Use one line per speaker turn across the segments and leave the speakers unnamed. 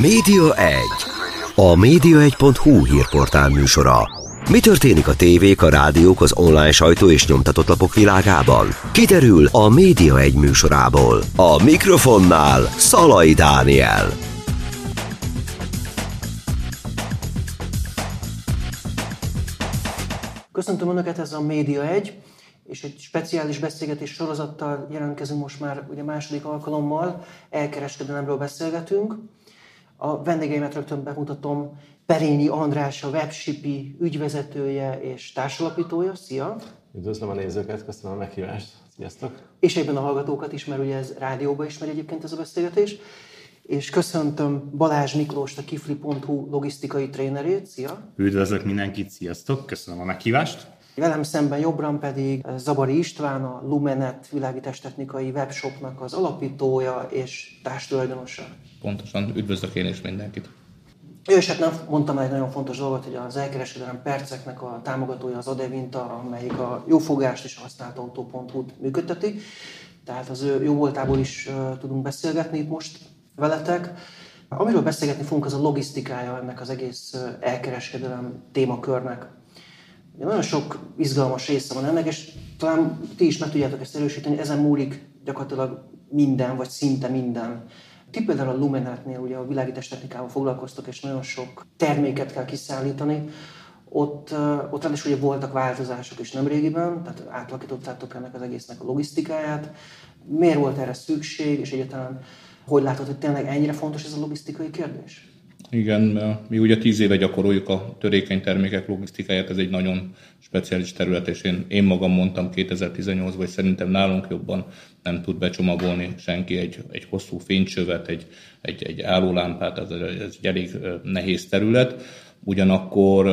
Média 1. A média1.hu hírportál műsora. Mi történik a tévék, a rádiók, az online sajtó és nyomtatott lapok világában? Kiderül a Média 1 műsorából. A mikrofonnál Szalai Dániel.
Köszöntöm Önöket, ez a Média 1, és egy speciális beszélgetés sorozattal jelentkezünk most már ugye második alkalommal, elkereskedelemről beszélgetünk. A vendégeimet rögtön bemutatom, Perényi András, a Webshipi ügyvezetője és társalapítója. Szia!
Üdvözlöm a nézőket, köszönöm a meghívást. Sziasztok!
És egyben a hallgatókat is, mert ugye ez rádióban is megy egyébként ez a beszélgetés. És köszöntöm Balázs Miklós, a kifli.hu logisztikai trénerét. Szia!
Üdvözlök mindenkit, sziasztok! Köszönöm a meghívást!
Velem szemben jobbran pedig Zabari István, a Lumenet világítástechnikai webshopnak az alapítója és társtulajdonosa.
Pontosan, üdvözlök én is mindenkit.
Ő és hát nem mondtam egy nagyon fontos dolgot, hogy az elkereskedelem perceknek a támogatója az Adevinta, amelyik a jófogást és a használt autó.hu-t működteti. Tehát az ő jó voltából is uh, tudunk beszélgetni itt most veletek. Amiről beszélgetni fogunk, az a logisztikája ennek az egész elkereskedelem témakörnek. Nagyon sok izgalmas része van ennek, és talán ti is meg tudjátok ezt erősíteni, ezen múlik gyakorlatilag minden, vagy szinte minden. Ti például a Lumenátnél ugye a világítás technikával foglalkoztok, és nagyon sok terméket kell kiszállítani. Ott, ott ráadásul ugye voltak változások is nemrégiben, tehát átlakítottátok ennek az egésznek a logisztikáját. Miért volt erre szükség, és egyáltalán hogy látod, hogy tényleg ennyire fontos ez a logisztikai kérdés?
Igen, mi ugye tíz éve gyakoroljuk a törékeny termékek logisztikáját, ez egy nagyon speciális terület, és én, én magam mondtam 2018-ban, hogy szerintem nálunk jobban nem tud becsomagolni senki egy, egy hosszú fénycsövet, egy, egy, egy állólámpát, ez, ez egy elég nehéz terület. Ugyanakkor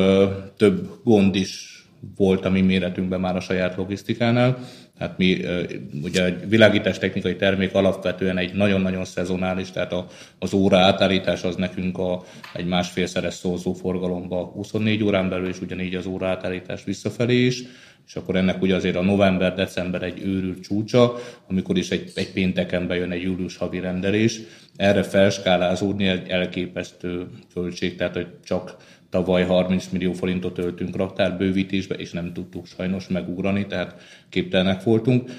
több gond is volt a mi méretünkben már a saját logisztikánál. Hát mi ugye egy világítás technikai termék alapvetően egy nagyon-nagyon szezonális, tehát a, az óra átállítás az nekünk a, egy másfélszeres szózó forgalomba 24 órán belül, és ugyanígy az óra átállítás visszafelé is. És akkor ennek ugye azért a november-december egy őrült csúcsa, amikor is egy, egy pénteken bejön egy július havi rendelés, erre felskálázódni egy elképesztő költség, tehát hogy csak Tavaly 30 millió forintot öltünk raktárbővítésbe, és nem tudtuk sajnos megugrani, tehát képtelenek voltunk.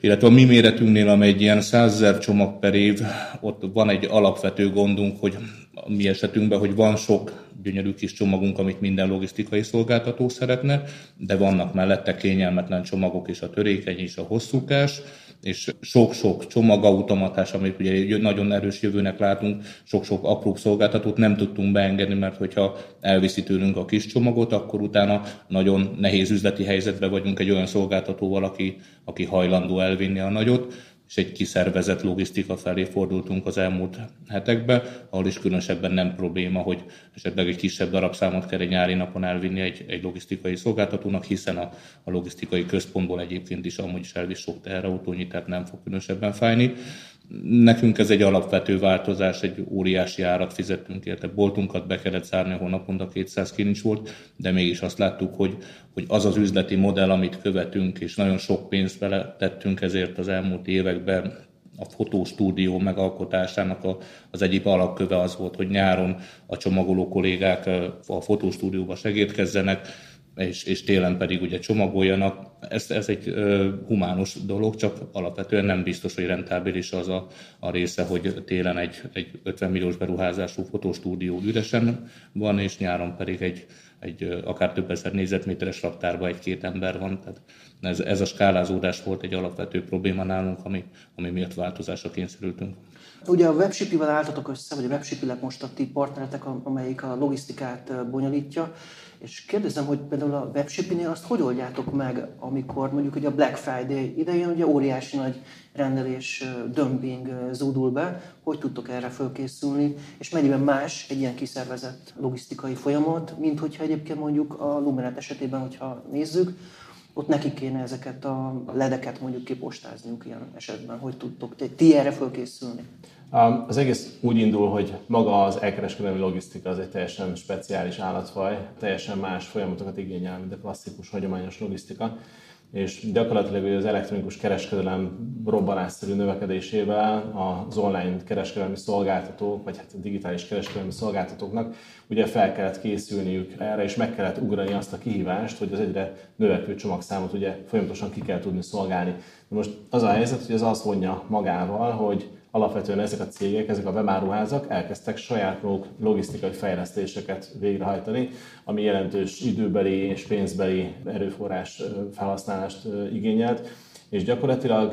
Illetve a mi méretünknél, amely egy ilyen 100 ezer csomag per év, ott van egy alapvető gondunk, hogy a mi esetünkben, hogy van sok gyönyörű kis csomagunk, amit minden logisztikai szolgáltató szeretne, de vannak mellette kényelmetlen csomagok és a törékeny és a hosszúkás, és sok-sok csomagautomatás, amit ugye nagyon erős jövőnek látunk, sok-sok apró szolgáltatót nem tudtunk beengedni, mert hogyha elviszi tőlünk a kis csomagot, akkor utána nagyon nehéz üzleti helyzetben vagyunk egy olyan szolgáltatóval, aki, aki hajlandó elvinni a nagyot és egy kiszervezett logisztika felé fordultunk az elmúlt hetekben, ahol is különösebben nem probléma, hogy esetleg egy kisebb darabszámot kell egy nyári napon elvinni egy, egy logisztikai szolgáltatónak, hiszen a, a logisztikai központból egyébként is amúgy is elvisz sok teherautónyi, tehát nem fog különösebben fájni. Nekünk ez egy alapvető változás, egy óriási árat fizettünk érte. Boltunkat be kellett zárni, ahol naponta 200 kincs volt, de mégis azt láttuk, hogy, hogy az az üzleti modell, amit követünk, és nagyon sok pénzt bele tettünk ezért az elmúlt években, a fotostúdió megalkotásának a, az egyik alapköve az volt, hogy nyáron a csomagoló kollégák a fotostúdióba segítkezzenek, és, és télen pedig ugye csomagoljanak. Ez, ez egy ö, humánus dolog, csak alapvetően nem biztos, hogy rentábilis az a, a része, hogy télen egy, egy 50 milliós beruházású fotostúdió üresen van, és nyáron pedig egy, egy akár több ezer négyzetméteres raktárban egy-két ember van. Tehát ez, ez a skálázódás volt egy alapvető probléma nálunk, ami, ami miatt változásra kényszerültünk.
Ugye a webshipivel álltatok össze, vagy a webshipileg most a ti partneretek, amelyik a logisztikát bonyolítja. És kérdezem, hogy például a webshipping azt hogy oldjátok meg, amikor mondjuk ugye a Black Friday idején ugye óriási nagy rendelés, dömping zúdul be, hogy tudtok erre fölkészülni, és mennyiben más egy ilyen kiszervezett logisztikai folyamat, mint hogyha egyébként mondjuk a Lumenet esetében, hogyha nézzük, ott nekik kéne ezeket a ledeket mondjuk kipostázniuk ilyen esetben, hogy tudtok ti erre fölkészülni.
Az egész úgy indul, hogy maga az elkereskedelmi logisztika az egy teljesen speciális állatfaj, teljesen más folyamatokat igényel, mint a klasszikus, hagyományos logisztika. És gyakorlatilag az elektronikus kereskedelem robbanásszerű növekedésével az online kereskedelmi szolgáltatók, vagy hát a digitális kereskedelmi szolgáltatóknak ugye fel kellett készülniük erre, és meg kellett ugrani azt a kihívást, hogy az egyre növekvő csomagszámot ugye folyamatosan ki kell tudni szolgálni. Most az a helyzet, hogy ez azt vonja magával, hogy alapvetően ezek a cégek, ezek a webáruházak elkezdtek saját maguk logisztikai fejlesztéseket végrehajtani, ami jelentős időbeli és pénzbeli erőforrás felhasználást igényelt, és gyakorlatilag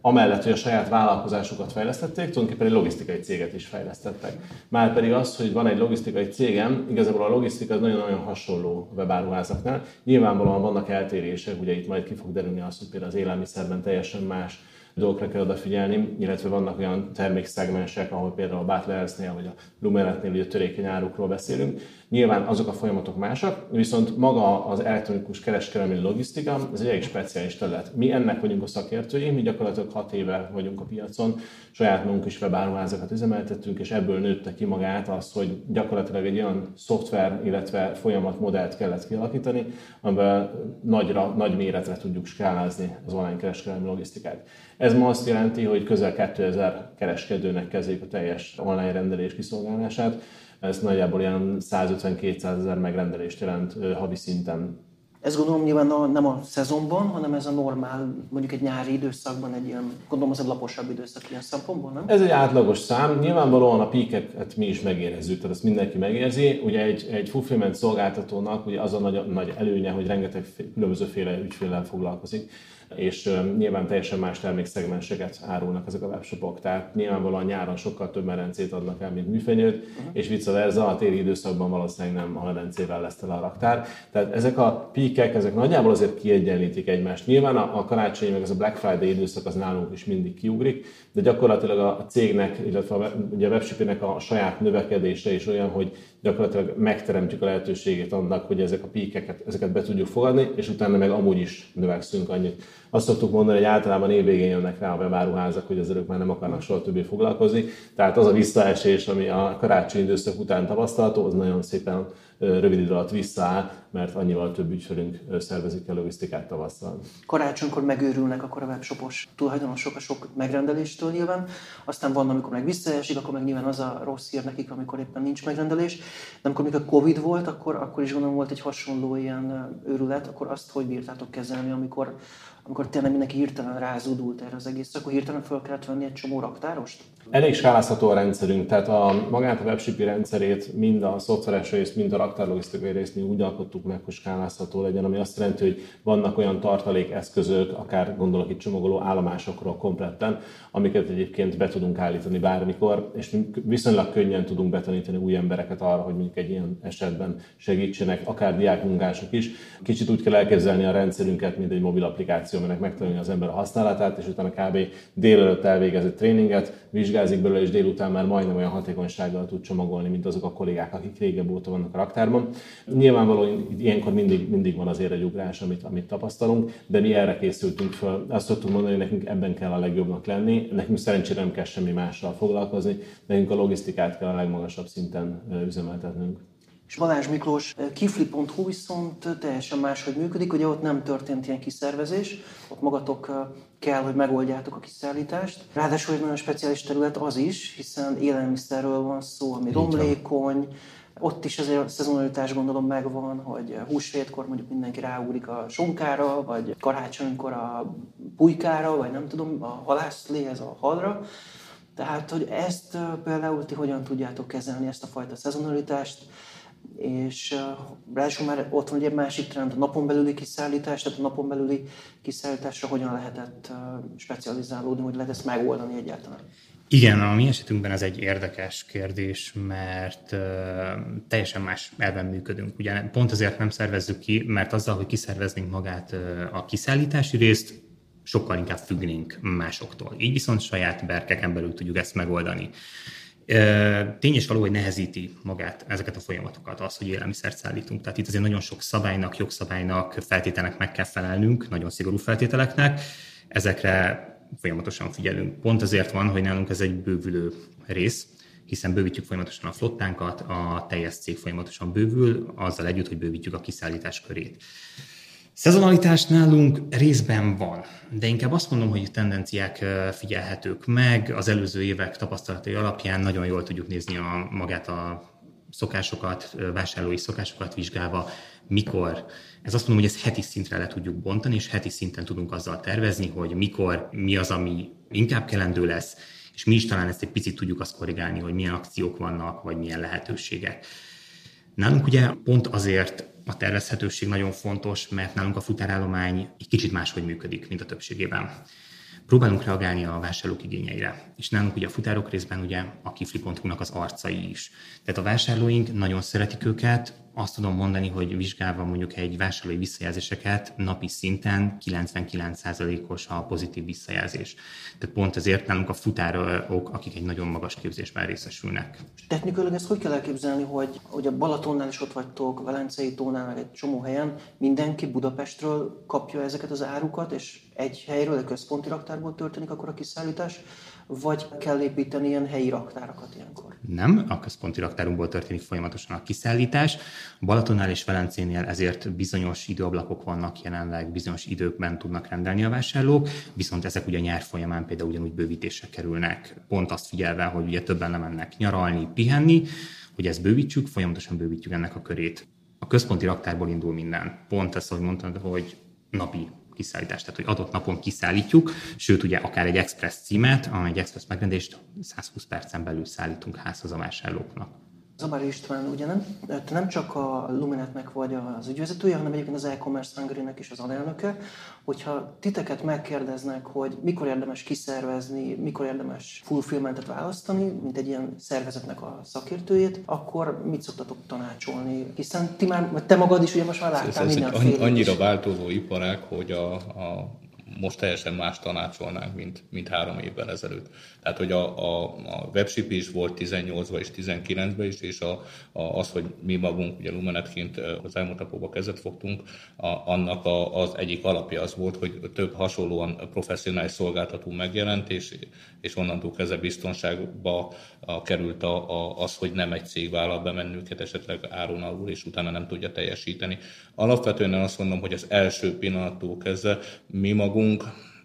amellett, hogy a saját vállalkozásukat fejlesztették, tulajdonképpen egy logisztikai céget is fejlesztettek. Már pedig az, hogy van egy logisztikai cégem, igazából a logisztika nagyon-nagyon hasonló a webáruházaknál. Nyilvánvalóan vannak eltérések, ugye itt majd ki fog derülni az, hogy például az élelmiszerben teljesen más dolgokra kell odafigyelni, illetve vannak olyan termékszegmensek, ahol például a Butlersnél vagy a Lumenetnél ugye törékeny árukról beszélünk. Nyilván azok a folyamatok másak, viszont maga az elektronikus kereskedelmi logisztika, ez egy elég speciális terület. Mi ennek vagyunk a szakértői, mi gyakorlatilag hat éve vagyunk a piacon, saját magunk is webáruházakat üzemeltettünk, és ebből nőtte ki magát az, hogy gyakorlatilag egy olyan szoftver, illetve folyamatmodellt kellett kialakítani, amiben nagyra, nagy méretre tudjuk skálázni az online kereskedelmi logisztikát. Ez ma azt jelenti, hogy közel 2000 kereskedőnek kezelik a teljes online rendelés kiszolgálását. Ez nagyjából ilyen 150-200 ezer megrendelést jelent havi szinten.
Ez gondolom nyilván a, nem a szezonban, hanem ez a normál, mondjuk egy nyári időszakban egy ilyen, gondolom az egy laposabb időszak ilyen szempontból, nem?
Ez egy átlagos szám. Nyilvánvalóan a píkeket mi is megérezzük, tehát ezt mindenki megérzi. Ugye egy, egy fulfillment szolgáltatónak ugye az a nagy, nagy előnye, hogy rengeteg különbözőféle ügyféllel foglalkozik és nyilván teljesen más termékszegmenseket árulnak ezek a webshopok. Tehát nyilvánvalóan nyáron sokkal több merencét adnak el, mint műfenyőt, uh-huh. és vice versa, a téli időszakban valószínűleg nem a merencével lesz tele a raktár. Tehát ezek a píkek, ezek nagyjából azért kiegyenlítik egymást. Nyilván a, a karácsonyi, meg ez a Black Friday időszak az nálunk is mindig kiugrik, de gyakorlatilag a cégnek, illetve a, ugye a webshopének a saját növekedése is olyan, hogy gyakorlatilag megteremtjük a lehetőségét annak, hogy ezek a píkeket, ezeket be tudjuk fogadni, és utána meg amúgy is növekszünk annyit. Azt szoktuk mondani, hogy általában évvégén jönnek rá a webáruházak, hogy ezzel ők már nem akarnak soha többé foglalkozni. Tehát az a visszaesés, ami a karácsonyi időszak után tapasztalható, az nagyon szépen rövid idő alatt visszaáll, mert annyival több ügyfelünk szervezik el logisztikát tavasszal.
Karácsonykor megőrülnek akkor a webshopos tulajdonosok a sok megrendeléstől nyilván, aztán van, amikor meg visszaesik, akkor meg nyilván az a rossz hír nekik, amikor éppen nincs megrendelés. De amikor még a Covid volt, akkor, akkor is gondolom volt egy hasonló ilyen őrület, akkor azt hogy bírtátok kezelni, amikor, amikor tényleg mindenki hirtelen rázódult erre az egész, akkor hirtelen fel kellett venni egy csomó raktárost?
Elég skálázható a rendszerünk, tehát a, magát a webshipi rendszerét mind a szoftveres részt, mind a raktárlogisztikai részt mi úgy alkottuk meg, hogy skálázható legyen, ami azt jelenti, hogy vannak olyan tartalékeszközök, akár gondolok itt csomagoló állomásokról kompletten, amiket egyébként be tudunk állítani bármikor, és viszonylag könnyen tudunk betanítani új embereket arra, hogy mondjuk egy ilyen esetben segítsenek, akár diákmunkások is. Kicsit úgy kell elképzelni a rendszerünket, mint egy mobil applikáció, aminek megtanulja az ember a használatát, és utána kb. délelőtt elvégez egy tréninget, vizsgázik belőle, és délután már majdnem olyan hatékonysággal tud csomagolni, mint azok a kollégák, akik régebb óta vannak a raktárban. Nyilvánvalóan ilyenkor mindig, mindig van azért egy ugrás, amit, amit tapasztalunk, de mi erre készültünk fel. Azt szoktuk mondani, hogy nekünk ebben kell a legjobbnak lenni, nekünk szerencsére nem kell semmi mással foglalkozni, nekünk a logisztikát kell a legmagasabb szinten üzemeltetnünk.
És Balázs Miklós kifli.hu viszont teljesen máshogy működik, ugye ott nem történt ilyen kiszervezés, ott magatok kell, hogy megoldjátok a kiszállítást. Ráadásul egy nagyon speciális terület az is, hiszen élelmiszerről van szó, ami romlékony, ott is azért a szezonalitás gondolom megvan, hogy húsvétkor mondjuk mindenki ráugrik a sonkára, vagy karácsonykor a pulykára, vagy nem tudom, a halászléhez, a halra. Tehát, hogy ezt például ti hogyan tudjátok kezelni, ezt a fajta szezonalitást, és ráadásul már ott van egy másik trend, a napon belüli kiszállítás, tehát a napon belüli kiszállításra hogyan lehetett specializálódni, hogy lehet ezt megoldani egyáltalán.
Igen, a mi esetünkben ez egy érdekes kérdés, mert teljesen más elven működünk. Ugye pont azért nem szervezzük ki, mert azzal, hogy kiszerveznénk magát a kiszállítási részt, sokkal inkább függnénk másoktól. Így viszont saját berkeken belül tudjuk ezt megoldani. Tény és való, hogy nehezíti magát ezeket a folyamatokat az, hogy élelmiszert szállítunk. Tehát itt azért nagyon sok szabálynak, jogszabálynak, feltételnek meg kell felelnünk, nagyon szigorú feltételeknek. Ezekre folyamatosan figyelünk. Pont azért van, hogy nálunk ez egy bővülő rész, hiszen bővítjük folyamatosan a flottánkat, a teljes cég folyamatosan bővül, azzal együtt, hogy bővítjük a kiszállítás körét. Szezonalitás nálunk részben van, de inkább azt mondom, hogy tendenciák figyelhetők meg. Az előző évek tapasztalatai alapján nagyon jól tudjuk nézni a, magát a szokásokat, vásárlói szokásokat vizsgálva, mikor. Ez azt mondom, hogy ezt heti szintre le tudjuk bontani, és heti szinten tudunk azzal tervezni, hogy mikor, mi az, ami inkább kelendő lesz, és mi is talán ezt egy picit tudjuk azt korrigálni, hogy milyen akciók vannak, vagy milyen lehetőségek. Nálunk ugye pont azért a tervezhetőség nagyon fontos, mert nálunk a futárállomány egy kicsit máshogy működik, mint a többségében. Próbálunk reagálni a vásárlók igényeire. És nálunk ugye a futárok részben ugye a kifli.hu-nak az arcai is. Tehát a vásárlóink nagyon szeretik őket, azt tudom mondani, hogy vizsgálva mondjuk egy vásárlói visszajelzéseket napi szinten 99%-os a pozitív visszajelzés. Tehát pont ezért nálunk a futárok, akik egy nagyon magas képzésben részesülnek.
Technikailag ezt hogy kell elképzelni, hogy, hogy a Balatonnál is ott vagytok, Velencei tónál, meg egy csomó helyen, mindenki Budapestről kapja ezeket az árukat, és egy helyről, a központi raktárból történik akkor a kiszállítás, vagy kell építeni ilyen helyi raktárakat ilyenkor?
Nem, a központi raktárunkból történik folyamatosan a kiszállítás. Balatonnál és Velencénél ezért bizonyos időablakok vannak jelenleg, bizonyos időkben tudnak rendelni a vásárlók, viszont ezek ugye nyár folyamán például ugyanúgy bővítésre kerülnek, pont azt figyelve, hogy ugye többen nem mennek nyaralni, pihenni, hogy ezt bővítsük, folyamatosan bővítjük ennek a körét. A központi raktárból indul minden. Pont ezt, ahogy mondtad, hogy napi kiszállítást, tehát hogy adott napon kiszállítjuk, sőt ugye akár egy express címet, amely egy express megrendelést 120 percen belül szállítunk házhoz a vásárlóknak.
Zabár István, ugye nem, nem csak a Luminetnek vagy az ügyvezetője, hanem egyébként az e-commerce hungary is az alelnöke, hogyha titeket megkérdeznek, hogy mikor érdemes kiszervezni, mikor érdemes fulfillmentet választani, mint egy ilyen szervezetnek a szakértőjét, akkor mit szoktatok tanácsolni? Hiszen ti már, te magad is ugye most már láttál mindenféle.
Annyira változó iparák, hogy a, a most teljesen más tanácsolnánk, mint, mint három évvel ezelőtt. Tehát, hogy a, a, a webship is volt 18-ban és 19-ben is, és a, a, az, hogy mi magunk ugye Lumenetként az elmúlt napokban kezet fogtunk, a, annak a, az egyik alapja az volt, hogy több hasonlóan professzionális szolgáltató megjelent, és, és onnantól kezdve biztonságba a, került a, a, az, hogy nem egy cég vállal be bennünket esetleg áron alul, és utána nem tudja teljesíteni. Alapvetően azt mondom, hogy az első pillanattól kezdve mi magunk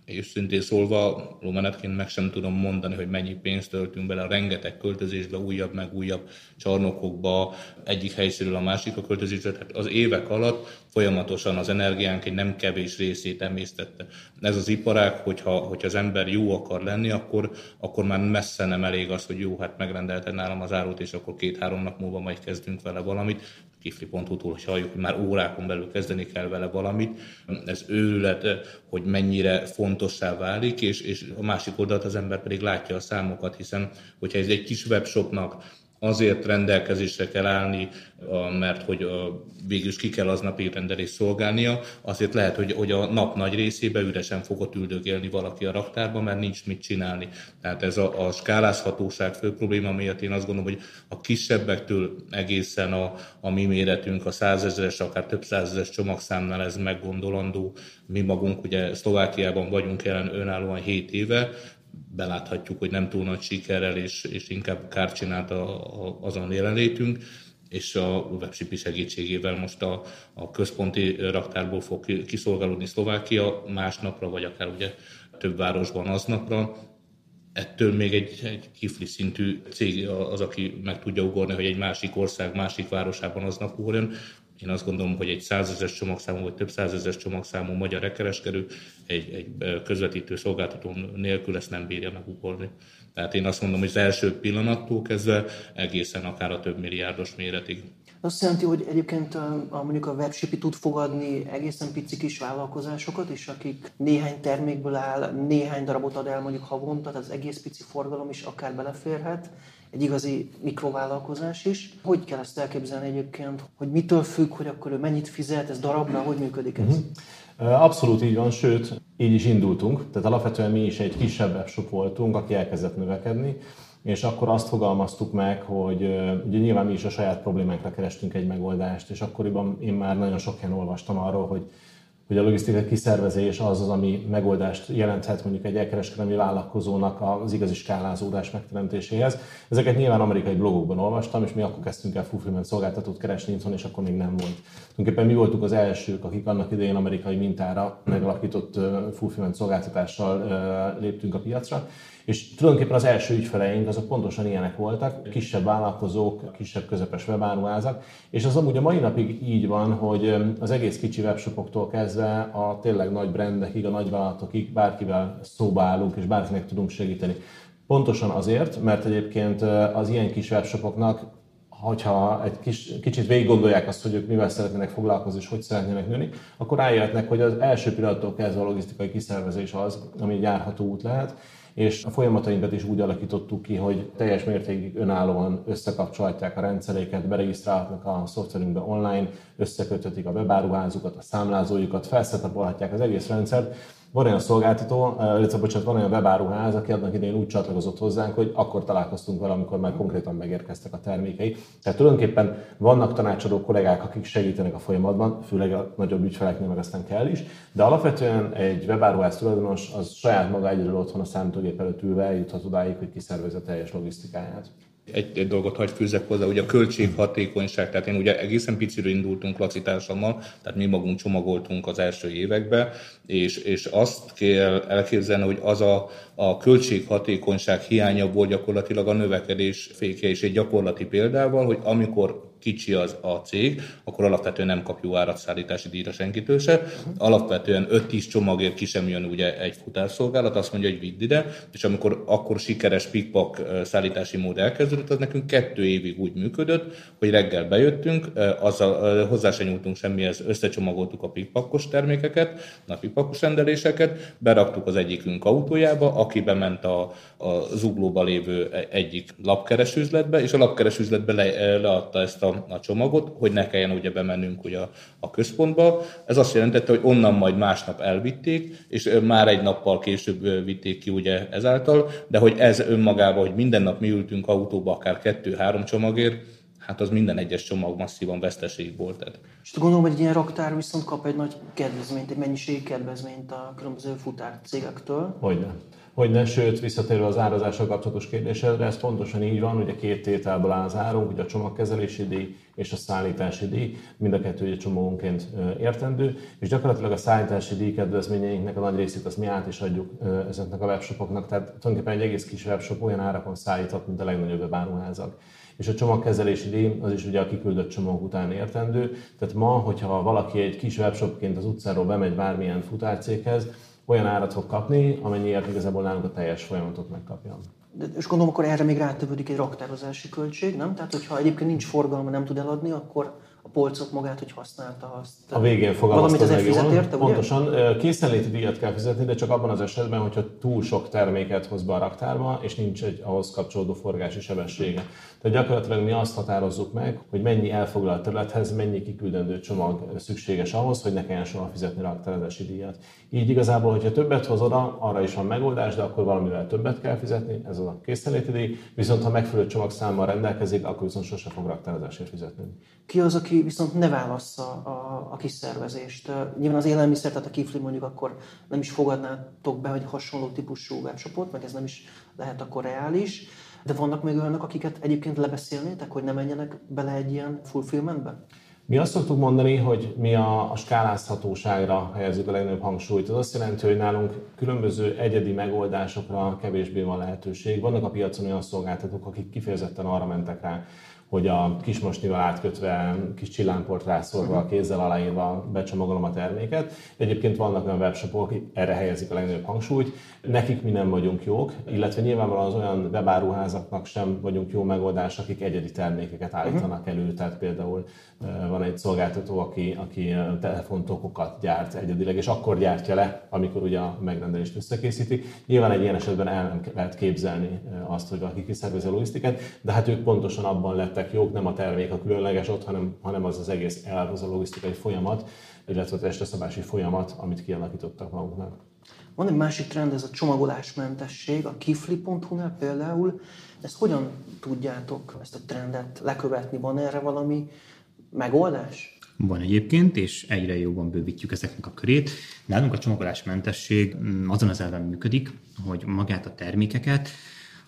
és szintén szólva, Romanetként meg sem tudom mondani, hogy mennyi pénzt töltünk bele a rengeteg költözésbe, újabb meg újabb csarnokokba, egyik helyszínről a másikra költözésbe. Tehát az évek alatt folyamatosan az energiánk egy nem kevés részét emésztette. Ez az iparág, hogyha, hogyha az ember jó akar lenni, akkor, akkor már messze nem elég az, hogy jó, hát megrendelte nálam az árut, és akkor két-három nap múlva majd kezdünk vele valamit. Kifli.hu-tól, halljuk, már órákon belül kezdeni kell vele valamit. Ez őrület, hogy mennyire fontossá válik, és, és a másik oldalt az ember pedig látja a számokat, hiszen hogyha ez egy kis webshopnak azért rendelkezésre kell állni, mert hogy végül is ki kell aznap rendelést szolgálnia, azért lehet, hogy, hogy a nap nagy részében üresen fogott üldögélni valaki a raktárban, mert nincs mit csinálni. Tehát ez a, a skálázhatóság fő probléma miatt én azt gondolom, hogy a kisebbektől egészen a, a mi méretünk, a százezeres, akár több százezeres csomagszámnál ez meggondolandó. Mi magunk ugye Szlovákiában vagyunk jelen önállóan 7 éve, beláthatjuk, hogy nem túl nagy sikerrel, és, és inkább kárt csinált a, a, azon jelenlétünk, és a webshipi segítségével most a, a központi raktárból fog kiszolgálódni Szlovákia másnapra, vagy akár ugye több városban aznapra. Ettől még egy, egy kifli szintű cég az, aki meg tudja ugorni, hogy egy másik ország, másik városában aznap ugorjon. Én azt gondolom, hogy egy százezes csomagszámú vagy több százezes csomagszámú magyar kereskedő egy, egy közvetítő szolgáltató nélkül ezt nem bírja megugorni. Tehát én azt mondom, hogy az első pillanattól kezdve egészen akár a több milliárdos méretig.
Azt jelenti, hogy egyébként a mondjuk a webshipi tud fogadni egészen pici kis vállalkozásokat is, akik néhány termékből áll, néhány darabot ad el mondjuk havonta, tehát az egész pici forgalom is akár beleférhet, egy igazi mikrovállalkozás is. Hogy kell ezt elképzelni egyébként, hogy mitől függ, hogy akkor ő mennyit fizet, ez darabra, hogy működik ez?
Uh-huh. Abszolút így van, sőt, így is indultunk. Tehát alapvetően mi is egy kisebb webshop voltunk, aki elkezdett növekedni, és akkor azt fogalmaztuk meg, hogy ugye nyilván mi is a saját problémánkra kerestünk egy megoldást, és akkoriban én már nagyon sok helyen olvastam arról, hogy hogy a logisztikai kiszervezés az az, ami megoldást jelenthet mondjuk egy elkereskedelmi vállalkozónak az igazi skálázódás megteremtéséhez. Ezeket nyilván amerikai blogokban olvastam, és mi akkor kezdtünk el fulfillment szolgáltatót keresni itthon, és akkor még nem volt. Tulajdonképpen mi voltunk az elsők, akik annak idején amerikai mintára megalakított fulfillment szolgáltatással léptünk a piacra, és tulajdonképpen az első ügyfeleink azok pontosan ilyenek voltak, kisebb vállalkozók, kisebb közepes webáruházak, és az amúgy a mai napig így van, hogy az egész kicsi webshopoktól kezdve a tényleg nagy brandekig, a nagy vállalatokig bárkivel szóba állunk, és bárkinek tudunk segíteni. Pontosan azért, mert egyébként az ilyen kis webshopoknak hogyha egy kis, kicsit végig gondolják azt, hogy ők mivel szeretnének foglalkozni és hogy szeretnének nőni, akkor rájöhetnek, hogy az első pillanattól kezdve a logisztikai kiszervezés az, ami egy járható út lehet, és a folyamatainkat is úgy alakítottuk ki, hogy teljes mértékig önállóan összekapcsolhatják a rendszereiket, beregisztrálhatnak a szoftverünkbe online, összekötötik a webáruházukat, a számlázójukat, felszetapolhatják az egész rendszert, van olyan szolgáltató, illetve bocsánat, van olyan webáruház, aki annak idején úgy csatlakozott hozzánk, hogy akkor találkoztunk vele, amikor már konkrétan megérkeztek a termékei. Tehát tulajdonképpen vannak tanácsadó kollégák, akik segítenek a folyamatban, főleg a nagyobb ügyfeleknél meg aztán kell is, de alapvetően egy webáruház tulajdonos az saját maga egyedül otthon a számítógép előtt ülve eljuthat odáig, hogy kiszervezze teljes logisztikáját.
Egy, egy dolgot hagy fűzek hozzá, ugye a költséghatékonyság, tehát én ugye egészen piciről indultunk lacitársammal, tehát mi magunk csomagoltunk az első évekbe, és, és azt kell elképzelni, hogy az a, a költséghatékonyság hiánya volt gyakorlatilag a növekedés fékje, és egy gyakorlati példával, hogy amikor kicsi az a cég, akkor alapvetően nem kap jó áratszállítási díjra senkitől se. Alapvetően 5-10 csomagért ki sem jön ugye egy futárszolgálat, azt mondja, hogy vidd ide, és amikor akkor sikeres pikpak szállítási mód elkezdődött, az nekünk kettő évig úgy működött, hogy reggel bejöttünk, azzal hozzá se nyúltunk semmihez, összecsomagoltuk a pikpakos termékeket, a pikpakos rendeléseket, beraktuk az egyikünk autójába, aki bement a, a zuglóba lévő egyik lapkeresőzletbe, és a lapkeresőzletbe le, leadta ezt a a, csomagot, hogy ne kelljen ugye bemennünk ugye a, a központba. Ez azt jelentette, hogy onnan majd másnap elvitték, és már egy nappal később vitték ki ugye ezáltal, de hogy ez önmagában, hogy minden nap mi ültünk autóba akár kettő-három csomagért, hát az minden egyes csomag masszívan veszteség volt. Tehát.
És gondolom, hogy egy ilyen raktár viszont kap egy nagy kedvezményt, egy mennyiségi kedvezményt a különböző futár cégektől.
Hogyne hogy ne, sőt, visszatérve az árazással kapcsolatos kérdésedre, ez pontosan így van, ugye két tételből áll az árunk, ugye a csomagkezelési díj és a szállítási díj, mind a kettő ugye csomagonként értendő, és gyakorlatilag a szállítási díj kedvezményeinknek a nagy részét azt mi át is adjuk ezeknek a webshopoknak, tehát tulajdonképpen egy egész kis webshop olyan árakon szállíthat, mint a legnagyobb webáruházak és a csomagkezelési díj az is ugye a kiküldött csomag után értendő. Tehát ma, hogyha valaki egy kis webshopként az utcáról bemegy bármilyen futárcéghez, olyan árat fog kapni, amennyiért igazából nálunk a teljes folyamatot megkapja.
De, és gondolom, akkor erre még rátövődik egy raktározási költség, nem? Tehát, hogyha egyébként nincs forgalma, nem tud eladni, akkor a polcot magát, hogy használta azt.
A végén Valamit azért fizet érte, Pontosan, készenléti díjat kell fizetni, de csak abban az esetben, hogyha túl sok terméket hoz be a raktárba, és nincs egy ahhoz kapcsolódó forgási sebessége. Tehát gyakorlatilag mi azt határozzuk meg, hogy mennyi elfoglalt területhez mennyi kiküldendő csomag szükséges ahhoz, hogy ne kelljen soha fizetni raktározási díjat. Így igazából, hogyha többet hoz oda, arra is van megoldás, de akkor valamivel többet kell fizetni, ez a készenléti díj, viszont ha megfelelő csomagszámmal rendelkezik, akkor viszont sose fog raktározásért fizetni.
Ki az, aki viszont ne válassza a, a kiszervezést? Nyilván az élelmiszer, tehát a kifli mondjuk akkor nem is fogadnátok be, hogy hasonló típusú webshopot, meg ez nem is lehet akkor reális. De vannak még olyanok, akiket egyébként lebeszélnétek, hogy ne menjenek bele egy ilyen fulfillmentbe?
Mi azt szoktuk mondani, hogy mi a, a skálázhatóságra helyezzük a legnagyobb hangsúlyt. Ez azt jelenti, hogy nálunk különböző egyedi megoldásokra kevésbé van lehetőség. Vannak a piacon olyan szolgáltatók, akik kifejezetten arra mentek rá, hogy a kis mosnival átkötve, kis csillámport rászorva, a kézzel aláírva becsomagolom a terméket. Egyébként vannak olyan webshopok, akik erre helyezik a legnagyobb hangsúlyt. Nekik mi nem vagyunk jók, illetve nyilvánvalóan az olyan webáruházaknak sem vagyunk jó megoldás, akik egyedi termékeket állítanak elő. Tehát például van egy szolgáltató, aki, aki telefontokokat gyárt egyedileg, és akkor gyártja le, amikor ugye a megrendelést összekészíti. Nyilván egy ilyen esetben el nem lehet képzelni azt, hogy valaki kiszervezi a logisztikát, de hát ők pontosan abban lettek jók, nem a termék a különleges ott, hanem, hanem az az egész elv, az a logisztikai folyamat, illetve a testeszabási folyamat, amit kialakítottak maguknak.
Van egy másik trend, ez a csomagolásmentesség, a kifli.hu-nál például. Ezt hogyan tudjátok ezt a trendet lekövetni? Van erre valami megoldás?
van egyébként, és egyre jobban bővítjük ezeknek a körét. Nálunk a csomagolásmentesség mm, azon az elven működik, hogy magát a termékeket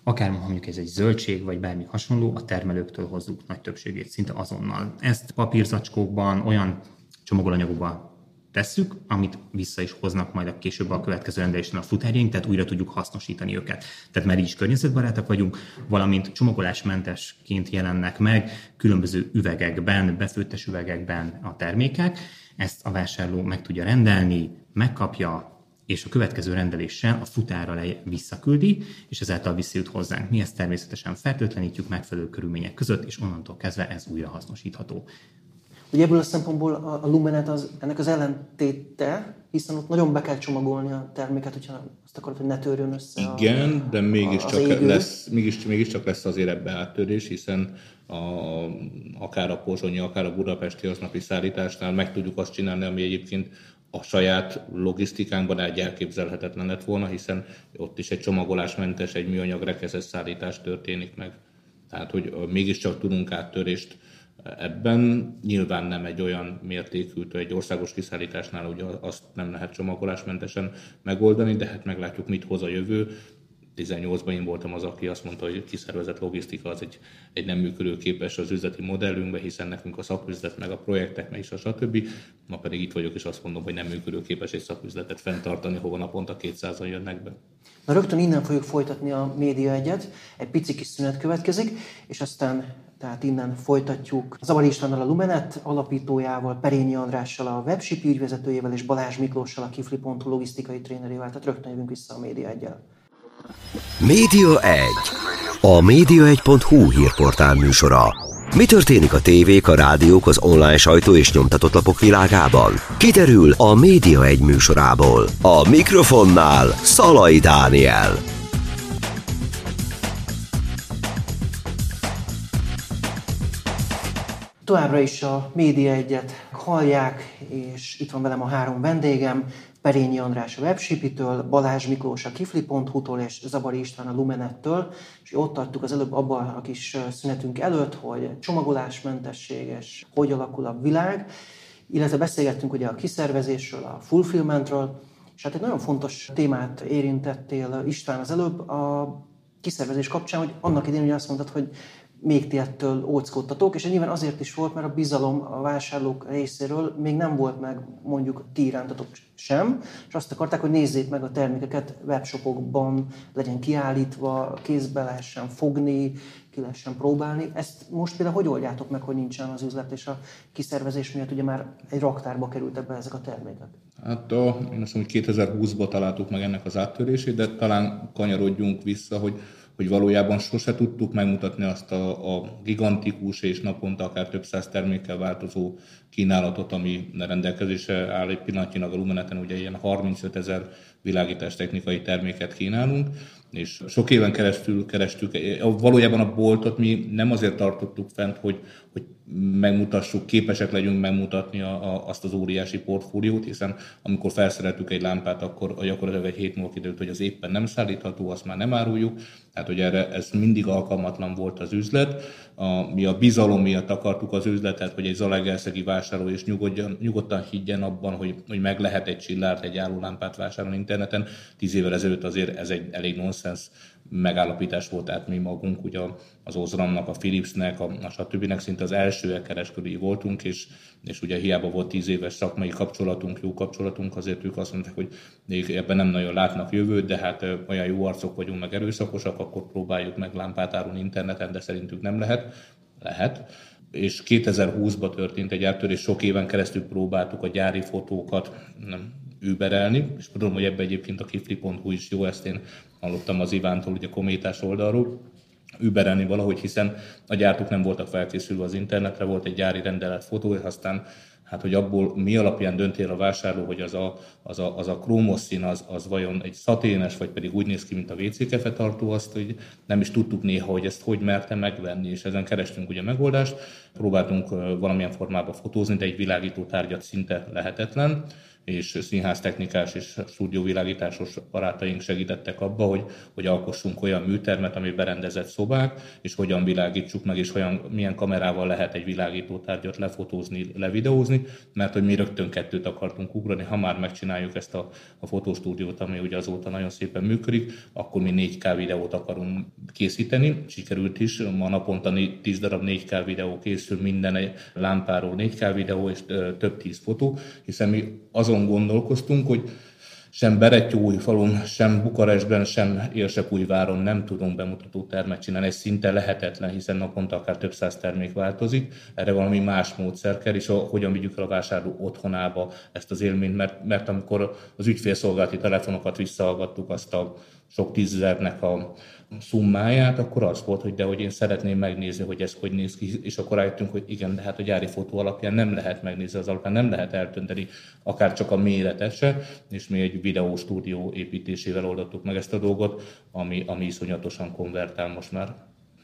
akár mondjuk ez egy zöldség, vagy bármi hasonló, a termelőktől hozzuk nagy többségét szinte azonnal. Ezt papírzacskókban, olyan csomagolanyagokban tesszük, amit vissza is hoznak majd a később a következő rendelésen a futárjaink, tehát újra tudjuk hasznosítani őket. Tehát már így is környezetbarátak vagyunk, valamint csomagolásmentesként jelennek meg különböző üvegekben, befőttes üvegekben a termékek. Ezt a vásárló meg tudja rendelni, megkapja, és a következő rendeléssel a futára visszaküldi, és ezáltal visszajut hozzánk. Mi ezt természetesen fertőtlenítjük megfelelő körülmények között, és onnantól kezdve ez újra hasznosítható.
Ugye ebből a szempontból a, a Lumenet az, ennek az ellentéte, hiszen ott nagyon be kell csomagolni a terméket, hogyha azt akarod, hogy ne törjön össze
Igen, a, de mégiscsak lesz, mégis, mégiscsak lesz azért ebbe áttörés, hiszen a, akár a pozsonyi, akár a budapesti aznapi szállításnál meg tudjuk azt csinálni, ami egyébként a saját logisztikánkban egy elképzelhetetlen lett volna, hiszen ott is egy csomagolásmentes, egy műanyag rekezes szállítás történik meg. Tehát, hogy mégiscsak tudunk áttörést ebben. Nyilván nem egy olyan mértékű, egy országos kiszállításnál ugye azt nem lehet csomagolásmentesen megoldani, de hát meglátjuk, mit hoz a jövő. 18-ban én voltam az, aki azt mondta, hogy kiszervezett logisztika az egy, egy nem működőképes az üzleti modellünkbe, hiszen nekünk a szaküzlet, meg a projektek, meg is a stb. Ma pedig itt vagyok, és azt mondom, hogy nem működőképes egy szaküzletet fenntartani, hova naponta 200-an jönnek be.
Na rögtön innen fogjuk folytatni a média egyet, egy pici kis szünet következik, és aztán tehát innen folytatjuk Zavari Istvánnal a Lumenet alapítójával, Perényi Andrással a Webship ügyvezetőjével és Balázs Miklóssal a Kifli.hu logisztikai trénerével, tehát rögtön jövünk vissza a média egyel.
Média 1. A média1.hu hírportál műsora. Mi történik a tévék, a rádiók, az online sajtó és nyomtatott lapok világában? Kiderül a Média 1 műsorából. A mikrofonnál Szalai Dániel.
Továbbra is a Média egyet hallják, és itt van velem a három vendégem. Perényi András a Webshipitől, Balázs Miklós a Kifli.hu-tól és Zabari István a Lumenettől, és ott tarttuk az előbb abban a kis szünetünk előtt, hogy csomagolásmentességes, hogy alakul a világ, illetve beszélgettünk ugye a kiszervezésről, a fulfillmentről, és hát egy nagyon fontos témát érintettél István az előbb, a kiszervezés kapcsán, hogy annak idén ugye azt mondtad, hogy még ti ettől óckodtatok, és nyilván azért is volt, mert a bizalom a vásárlók részéről még nem volt meg mondjuk ti irántatok sem, és azt akarták, hogy nézzék meg a termékeket webshopokban, legyen kiállítva, kézbe lehessen fogni, ki lehessen próbálni. Ezt most például hogy oldjátok meg, hogy nincsen az üzlet, és a kiszervezés miatt ugye már egy raktárba kerültek be ezek a termékek?
Hát a, én azt mondom, hogy 2020-ban találtuk meg ennek az áttörését, de talán kanyarodjunk vissza, hogy hogy valójában sose tudtuk megmutatni azt a, a gigantikus és naponta akár több száz termékkel változó kínálatot, ami rendelkezésre áll egy pillanatnyilag a Lumeneten, ugye ilyen 35 ezer világítás technikai terméket kínálunk, és sok éven keresztül kerestük, valójában a boltot mi nem azért tartottuk fent, hogy, hogy megmutassuk, képesek legyünk megmutatni a, a, azt az óriási portfóliót, hiszen amikor felszereltük egy lámpát, akkor gyakorlatilag egy hét múlva kiderült, hogy az éppen nem szállítható, azt már nem áruljuk, tehát hogy erre ez mindig alkalmatlan volt az üzlet. A, mi a bizalom miatt akartuk az üzletet, hogy egy zalaegerszegi vásárló is nyugodjan, nyugodtan higgyen abban, hogy, hogy meg lehet egy csillárt, egy lámpát vásárolni interneten. Tíz évvel ezelőtt azért ez egy elég nonsens megállapítás volt, tehát mi magunk ugye az Ozramnak, a Philipsnek, a, a stb. szinte az első kereskedői voltunk, és, és ugye hiába volt tíz éves szakmai kapcsolatunk, jó kapcsolatunk, azért ők azt mondták, hogy még ebben nem nagyon látnak jövőt, de hát olyan jó arcok vagyunk, meg erőszakosak, akkor próbáljuk meg lámpát árulni interneten, de szerintük nem lehet. Lehet és 2020-ban történt egy áttörés, sok éven keresztül próbáltuk a gyári fotókat nem, überelni, és tudom, hogy ebbe egyébként a kifli.hu is jó, ezt én hallottam az Ivántól, ugye a kométás oldalról, überelni valahogy, hiszen a gyártók nem voltak felkészülve az internetre, volt egy gyári rendelet fotó, és aztán hát hogy abból mi alapján döntél a vásárló, hogy az a, az a, az a krómoszín az, az vajon egy szaténes, vagy pedig úgy néz ki, mint a WC tartó, azt hogy nem is tudtuk néha, hogy ezt hogy merte megvenni, és ezen kerestünk ugye megoldást, próbáltunk valamilyen formában fotózni, de egy világító tárgyat szinte lehetetlen, és színháztechnikás és stúdióvilágításos barátaink segítettek abba, hogy, hogy alkossunk olyan műtermet, ami berendezett szobák, és hogyan világítsuk meg, és olyan, milyen kamerával lehet egy világítótárgyat lefotózni, levideózni, mert hogy mi rögtön kettőt akartunk ugrani, ha már megcsináljuk ezt a, a fotostúdiót, ami ugye azóta nagyon szépen működik, akkor mi 4K videót akarunk készíteni, sikerült is, ma naponta 10 darab 4K videó készül, minden lámpáról 4K videó és több tíz fotó, hiszen mi azon gondolkoztunk, hogy sem falun, sem Bukarestben, sem Érsekújváron nem tudunk bemutató termet csinálni. Ez szinte lehetetlen, hiszen naponta akár több száz termék változik. Erre valami más módszer kell, és a, hogyan vigyük el a vásárló otthonába ezt az élményt, mert, mert amikor az ügyfélszolgálati telefonokat visszahallgattuk, azt a sok tízezernek a szummáját, akkor az volt, hogy de hogy én szeretném megnézni, hogy ez hogy néz ki, és akkor rájöttünk, hogy igen, de hát a gyári fotó alapján nem lehet megnézni az alapján, nem lehet eltönteni akár csak a méretet se, és mi egy videóstúdió építésével oldottuk meg ezt a dolgot, ami, ami iszonyatosan konvertál most már.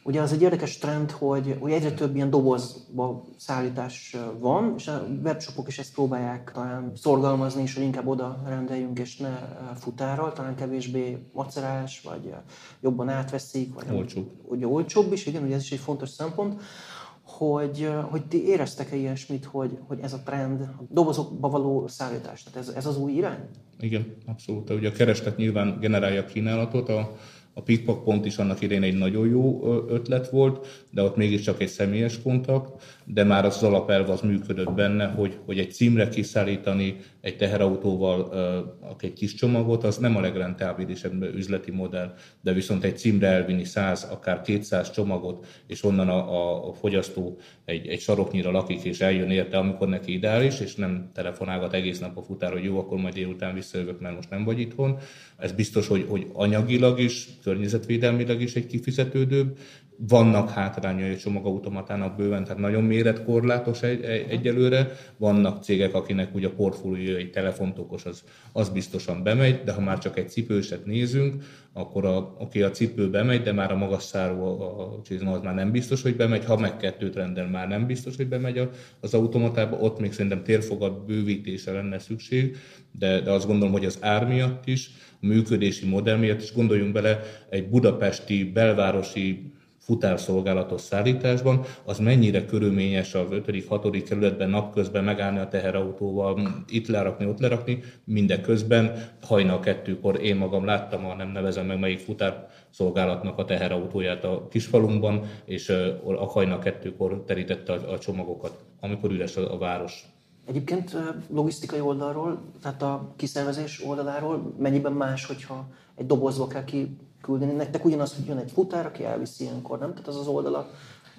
Ugye az egy érdekes trend, hogy, hogy egyre több ilyen dobozba szállítás van, és a webshopok is ezt próbálják talán szorgalmazni, és hogy inkább oda rendeljünk, és ne futárral, talán kevésbé macerás, vagy jobban átveszik, vagy
olcsóbb.
Ugye olcsóbb is, igen, ugye ez is egy fontos szempont hogy, hogy ti éreztek-e ilyesmit, hogy, hogy ez a trend, a dobozokba való szállítás, tehát ez, ez az új irány?
Igen, abszolút. Ugye a kereslet nyilván generálja a kínálatot, a, a Pickpock pont is annak idején egy nagyon jó ötlet volt, de ott mégiscsak egy személyes kontakt, de már az alapelv az működött benne, hogy, hogy egy címre kiszállítani egy teherautóval uh, egy kis csomagot, az nem a legrentábilisebb üzleti modell, de viszont egy címre elvinni 100, akár 200 csomagot, és onnan a, a fogyasztó egy, egy saroknyira lakik, és eljön érte, amikor neki ideális, és nem telefonálgat egész nap a futár, hogy jó, akkor majd délután visszajövök, mert most nem vagy itthon. Ez biztos, hogy, hogy anyagilag is, környezetvédelmileg is egy kifizetődőbb, vannak hátrányai a csomagautomatának bőven, tehát nagyon méretkorlátos egy, egy, egyelőre. Vannak cégek, akinek ugye a portfólió egy telefontokos, az, az biztosan bemegy, de ha már csak egy cipőset nézünk, akkor a, oké, a cipő bemegy, de már a magas száró a, a csizma az már nem biztos, hogy bemegy, ha meg kettőt rendel, már nem biztos, hogy bemegy az automatába, ott még szerintem térfogat bővítése lenne szükség, de, de azt gondolom, hogy az ár miatt is, a működési modell miatt is. Gondoljunk bele egy budapesti belvárosi futárszolgálatos szállításban, az mennyire körülményes az 5.-6. kerületben napközben megállni a teherautóval, itt lerakni, ott lerakni, mindeközben hajnal kettőkor én magam láttam, a nem nevezem meg melyik futárszolgálatnak a teherautóját a kisfalunkban, és a hajnal kettőkor terítette a, a csomagokat, amikor üres a, a város.
Egyébként logisztikai oldalról, tehát a kiszervezés oldaláról mennyiben más, hogyha egy dobozba kell ki küldeni. Nektek ugyanaz, hogy jön egy futár, aki elviszi ilyenkor, nem? Tehát az az oldala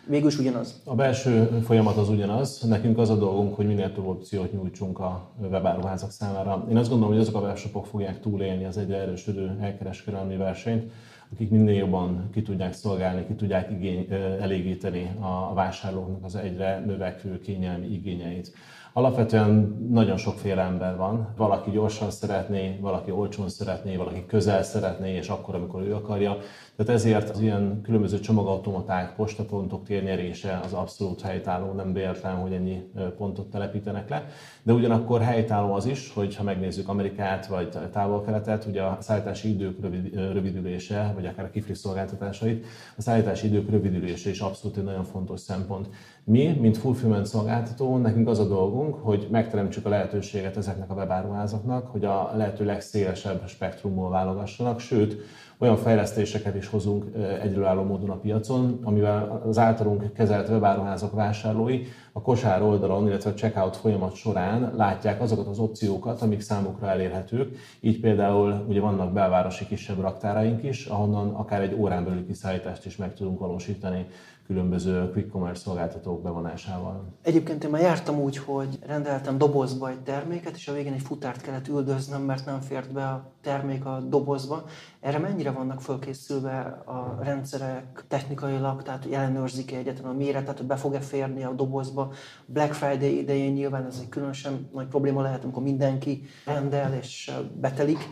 végül is ugyanaz.
A belső folyamat az ugyanaz. Nekünk az a dolgunk, hogy minél több opciót nyújtsunk a webáruházak számára. Én azt gondolom, hogy azok a webshopok fogják túlélni az egyre erősödő elkereskedelmi versenyt, akik minél jobban ki tudják szolgálni, ki tudják igény, elégíteni a vásárlóknak az egyre növekvő kényelmi igényeit. Alapvetően nagyon sokféle ember van. Valaki gyorsan szeretné, valaki olcsón szeretné, valaki közel szeretné, és akkor, amikor ő akarja. Tehát ezért az ilyen különböző csomagautomaták, postapontok térnyerése az abszolút helytálló, nem véletlen, hogy ennyi pontot telepítenek le. De ugyanakkor helytálló az is, hogy ha megnézzük Amerikát vagy távol-keletet, ugye a szállítási idők rövid, rövidülése, vagy akár a kifli szolgáltatásait, a szállítási idők rövidülése is abszolút egy nagyon fontos szempont. Mi, mint fulfillment szolgáltató, nekünk az a dolgunk, hogy megteremtsük a lehetőséget ezeknek a webáruházaknak, hogy a lehető legszélesebb spektrumból válogassanak, sőt, olyan fejlesztéseket is hozunk egyedülálló módon a piacon, amivel az általunk kezelt webáruházak vásárlói a kosár oldalon, illetve a checkout folyamat során látják azokat az opciókat, amik számukra elérhetők. Így például ugye vannak belvárosi kisebb raktáraink is, ahonnan akár egy órán belüli kiszállítást is meg tudunk valósítani különböző quick commerce szolgáltatók bevonásával.
Egyébként én már jártam úgy, hogy rendeltem dobozba egy terméket, és a végén egy futárt kellett üldöznöm, mert nem fért be a termék a dobozba. Erre mennyire vannak fölkészülve a rendszerek technikailag, tehát hogy ellenőrzik-e egyetlen a méretet, hogy be fog-e férni a dobozba. Black Friday idején nyilván ez egy különösen nagy probléma lehet, amikor mindenki rendel és betelik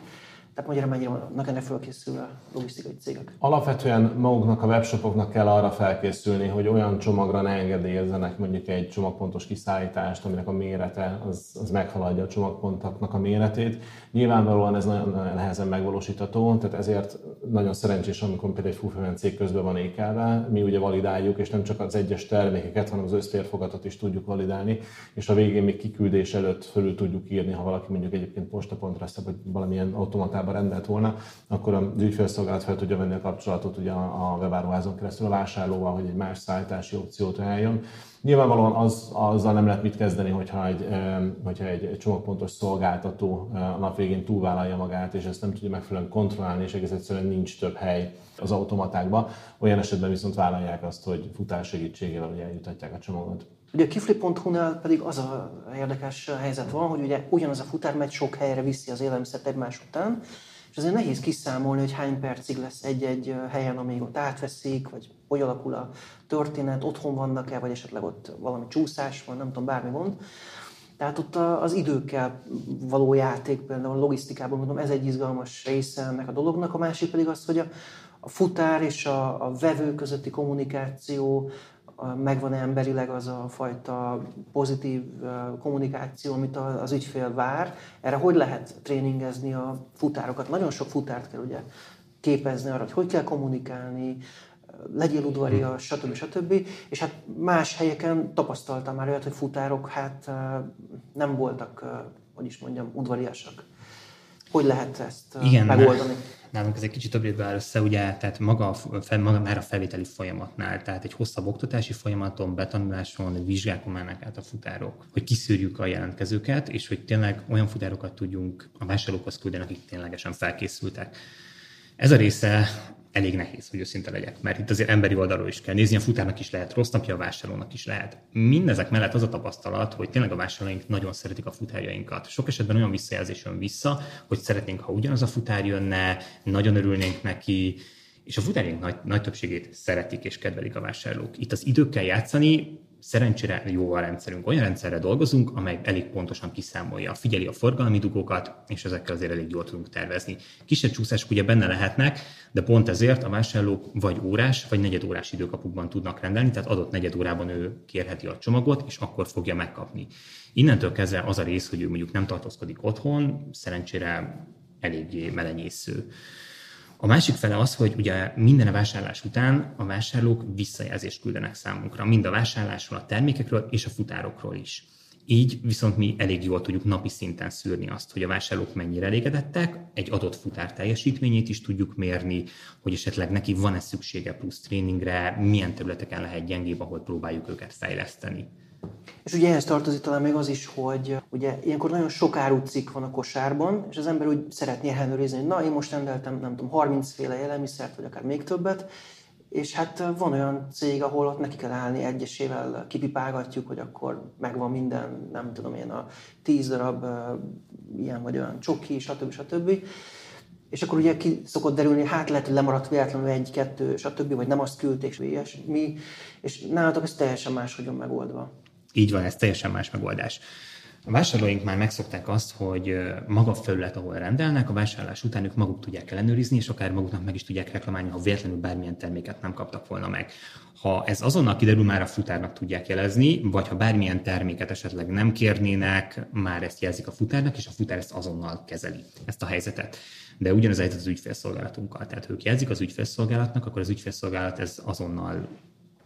Tehát magyarán mennyire vannak ennek felkészülve logisztikai cégek?
Alapvetően maguknak a webshopoknak kell arra felkészülni, hogy olyan csomagra ne engedélyezzenek mondjuk egy csomagpontos kiszállítást, aminek a mérete az, az meghaladja a csomagpontoknak a méretét. Nyilvánvalóan ez nagyon nehezen megvalósítható, tehát ezért nagyon szerencsés, amikor például egy fullfilmen cég közben van ékelve, mi ugye validáljuk, és nem csak az egyes termékeket, hanem az össztérfogatot is tudjuk validálni, és a végén még kiküldés előtt fölül tudjuk írni, ha valaki mondjuk egyébként postapontra vagy valamilyen automatában formájában rendelt volna, akkor az ügyfélszolgálat fel tudja venni a kapcsolatot ugye a webáruházon keresztül a vásárlóval, hogy egy más szállítási opciót ajánljon. Nyilvánvalóan az, azzal nem lehet mit kezdeni, hogyha egy, hogyha egy, csomagpontos szolgáltató a nap végén túlvállalja magát, és ezt nem tudja megfelelően kontrollálni, és egész egyszerűen nincs több hely az automatákban. Olyan esetben viszont vállalják azt, hogy futás segítségével eljutatják a csomagot.
Ugye a kifli.hu-nál pedig az a érdekes helyzet van, hogy ugye ugyanaz a futár megy sok helyre viszi az élelmiszert egymás után, és azért nehéz kiszámolni, hogy hány percig lesz egy-egy helyen, amíg ott átveszik, vagy hogy alakul a történet, otthon vannak-e, vagy esetleg ott valami csúszás van, nem tudom, bármi gond. Tehát ott az időkkel való játék, például a logisztikában, mondom, ez egy izgalmas része ennek a dolognak. A másik pedig az, hogy a, a futár és a, a vevő közötti kommunikáció, megvan-e emberileg az a fajta pozitív kommunikáció, amit az ügyfél vár. Erre hogy lehet tréningezni a futárokat? Nagyon sok futárt kell ugye képezni arra, hogy hogy kell kommunikálni, legyél udvarias, stb. stb. És hát más helyeken tapasztaltam már olyat, hogy futárok hát nem voltak, hogy is mondjam, udvariasak. Hogy lehet ezt Igen, megoldani?
Nálunk ez egy kicsit többet áll össze, ugye, tehát maga, fel, maga már a felvételi folyamatnál, tehát egy hosszabb oktatási folyamaton, betanuláson, vizsgákon mennek át a futárok, hogy kiszűrjük a jelentkezőket, és hogy tényleg olyan futárokat tudjunk a vásárlókhoz küldeni, akik ténylegesen felkészültek. Ez a része elég nehéz, hogy őszinte legyek, mert itt azért emberi oldalról is kell nézni, a futárnak is lehet rossz napja, a vásárlónak is lehet. Mindezek mellett az a tapasztalat, hogy tényleg a vásárlóink nagyon szeretik a futárjainkat. Sok esetben olyan visszajelzés jön vissza, hogy szeretnénk, ha ugyanaz a futár jönne, nagyon örülnénk neki, és a futárjaink nagy, nagy többségét szeretik és kedvelik a vásárlók. Itt az időkkel játszani Szerencsére jó a rendszerünk. Olyan rendszerre dolgozunk, amely elég pontosan kiszámolja, figyeli a forgalmi dugókat, és ezekkel azért elég jól tudunk tervezni. Kisebb csúszások ugye benne lehetnek, de pont ezért a vásárlók vagy órás, vagy negyedórás időkapukban tudnak rendelni, tehát adott negyed órában ő kérheti a csomagot, és akkor fogja megkapni. Innentől kezdve az a rész, hogy ő mondjuk nem tartózkodik otthon, szerencsére eléggé melenyésző. A másik fele az, hogy ugye minden a vásárlás után a vásárlók visszajelzést küldenek számunkra, mind a vásárlásról, a termékekről és a futárokról is. Így viszont mi elég jól tudjuk napi szinten szűrni azt, hogy a vásárlók mennyire elégedettek, egy adott futár teljesítményét is tudjuk mérni, hogy esetleg neki van-e szüksége plusz tréningre, milyen területeken lehet gyengébb, ahol próbáljuk őket fejleszteni.
És ugye ehhez tartozik talán még az is, hogy ugye ilyenkor nagyon sok árucikk van a kosárban, és az ember úgy szeretné ellenőrizni, hogy na, én most rendeltem, nem tudom, 30 féle élelmiszert, vagy akár még többet, és hát van olyan cég, ahol ott neki kell állni egyesével, kipipálgatjuk, hogy akkor megvan minden, nem tudom én, a 10 darab ilyen vagy olyan csoki, stb. stb. És akkor ugye ki szokott derülni, hát lehet, hogy lemaradt véletlenül egy, kettő, stb. vagy nem azt küldték, és mi, és nálatok ez teljesen máshogyan megoldva.
Így van, ez teljesen más megoldás. A vásárlóink már megszokták azt, hogy maga a felület, ahol rendelnek, a vásárlás után ők maguk tudják ellenőrizni, és akár maguknak meg is tudják reklamálni, ha véletlenül bármilyen terméket nem kaptak volna meg. Ha ez azonnal kiderül, már a futárnak tudják jelezni, vagy ha bármilyen terméket esetleg nem kérnének, már ezt jelzik a futárnak, és a futár ezt azonnal kezeli, ezt a helyzetet. De ugyanez az ügyfélszolgálatunkkal. Tehát ha ők jelzik az ügyfélszolgálatnak, akkor az ügyfélszolgálat ez azonnal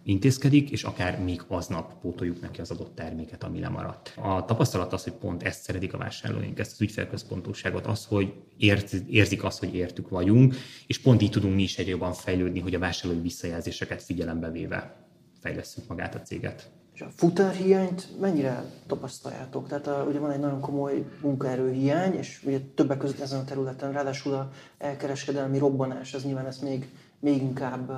intézkedik, és akár még aznap pótoljuk neki az adott terméket, ami lemaradt. A tapasztalat az, hogy pont ezt szeretik a vásárlóink, ezt az ügyfélközpontúságot, az, hogy ért, érzik azt, hogy értük vagyunk, és pont így tudunk mi is egy jobban fejlődni, hogy a vásárlói visszajelzéseket figyelembe véve fejlesztjük magát a céget.
És a futárhiányt mennyire tapasztaljátok? Tehát a, ugye van egy nagyon komoly munkaerőhiány, és ugye többek között ezen a területen, ráadásul a elkereskedelmi robbanás, ez nyilván ezt még, még inkább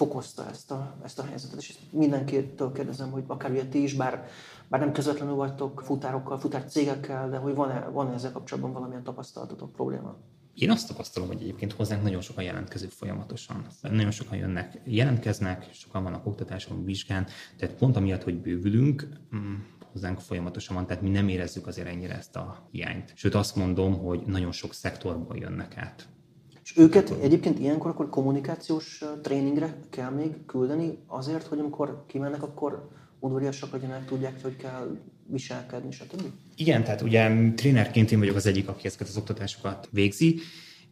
fokozta ezt a, ezt a helyzetet. És mindenkitől kérdezem, hogy akár ugye ti is, bár, bár nem közvetlenül vagytok futárokkal, futárcégekkel, de hogy van-e, van-e ezzel kapcsolatban valamilyen tapasztalatotok, probléma?
Én azt tapasztalom, hogy egyébként hozzánk nagyon sokan jelentkezők folyamatosan. Nagyon sokan jönnek, jelentkeznek, sokan vannak oktatáson, vizsgán, tehát pont amiatt, hogy bővülünk, mm, hozzánk folyamatosan van, tehát mi nem érezzük azért ennyire ezt a hiányt. Sőt azt mondom, hogy nagyon sok szektorból jönnek át.
És őket egyébként ilyenkor akkor kommunikációs tréningre kell még küldeni? Azért, hogy amikor kimennek, akkor udvariasak legyenek, tudják, hogy kell viselkedni, stb.
Igen, tehát ugye trénerként én vagyok az egyik, aki ezeket az oktatásokat végzi,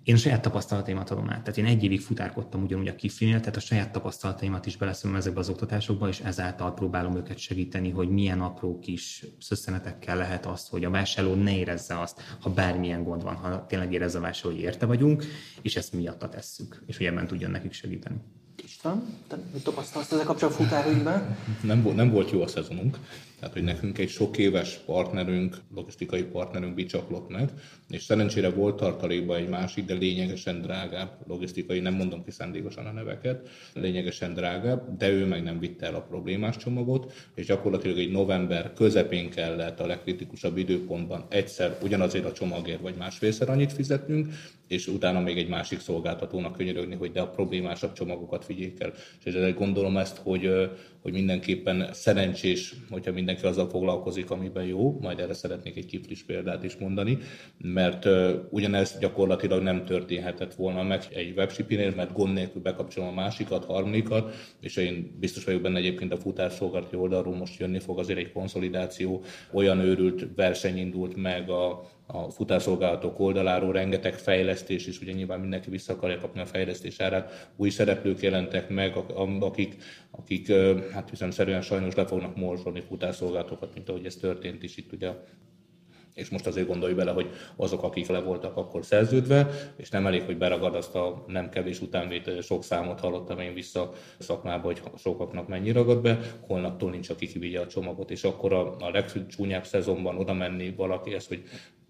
én a saját tapasztalataimat adom át. Tehát én egy évig futárkodtam ugyanúgy a kiflinél, tehát a saját tapasztalataimat is beleszem ezekbe az oktatásokba, és ezáltal próbálom őket segíteni, hogy milyen apró kis szösszenetekkel lehet azt, hogy a vásárló ne érezze azt, ha bármilyen gond van, ha tényleg érezze a vásárló, hogy érte vagyunk, és ezt miatta tesszük, és hogy ebben tudjon nekik segíteni.
István, te mit tapasztalsz ezzel kapcsolatban futárügyben?
Nem, nem volt jó a szezonunk, tehát, hogy nekünk egy sok éves partnerünk, logisztikai partnerünk bicsaklott meg, és szerencsére volt tartalékban egy másik, de lényegesen drágább logisztikai, nem mondom ki szándékosan a neveket, lényegesen drágább, de ő meg nem vitte el a problémás csomagot, és gyakorlatilag egy november közepén kellett a legkritikusabb időpontban egyszer ugyanazért a csomagért vagy másfélszer annyit fizetnünk, és utána még egy másik szolgáltatónak könyörögni, hogy de a problémásabb csomagokat vigyék el. És ezzel gondolom ezt, hogy, hogy mindenképpen szerencsés, hogyha mindenki azzal foglalkozik, amiben jó, majd erre szeretnék egy kiflis példát is mondani, mert ugyanez gyakorlatilag nem történhetett volna meg egy webshipinél, mert gond nélkül bekapcsolom a másikat, harmadikat, és én biztos vagyok benne egyébként a futárszolgálati oldalról most jönni fog azért egy konszolidáció, olyan őrült verseny indult meg a, a futárszolgálatok oldaláról rengeteg fejlesztés, és ugye nyilván mindenki vissza akarja kapni a fejlesztés árát. Új szereplők jelentek meg, akik, akik hát szerűen sajnos le fognak morzsolni futárszolgálatokat, mint ahogy ez történt is itt ugye és most azért gondolj bele, hogy azok, akik le voltak akkor szerződve, és nem elég, hogy beragad azt a nem kevés utánvét, sok számot hallottam én vissza szakmába, hogy sokaknak mennyi ragad be, holnaptól nincs, aki kivigye a csomagot, és akkor a, a legcsúnyább szezonban oda menni valaki ezt, hogy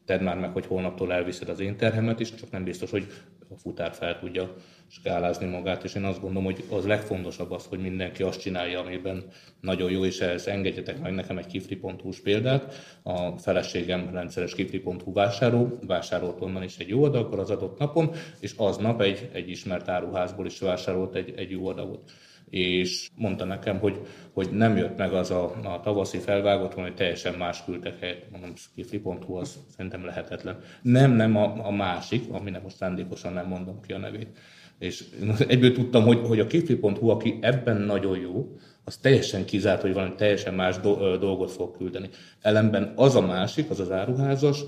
tedd már meg, hogy holnaptól elviszed az én terhemet is, csak nem biztos, hogy a futár fel tudja skálázni magát, és én azt gondolom, hogy az legfontosabb az, hogy mindenki azt csinálja, amiben nagyon jó, és ehhez engedjetek meg nekem egy kifli.hu példát. A feleségem rendszeres kifli.hu vásárló, vásárolt onnan is egy jó adagot az adott napon, és aznap egy, egy ismert áruházból is vásárolt egy, egy jó adagot és mondta nekem, hogy, hogy nem jött meg az a, a tavaszi felvágott, hogy teljesen más küldtek helyet. Mondom, skifli.hu az szerintem lehetetlen. Nem, nem a, a másik, aminek most szándékosan nem mondom ki a nevét. És egyből tudtam, hogy, hogy a kifli.hu, aki ebben nagyon jó, az teljesen kizárt, hogy valami teljesen más dolgot fog küldeni. Ellenben az a másik, az az áruházas,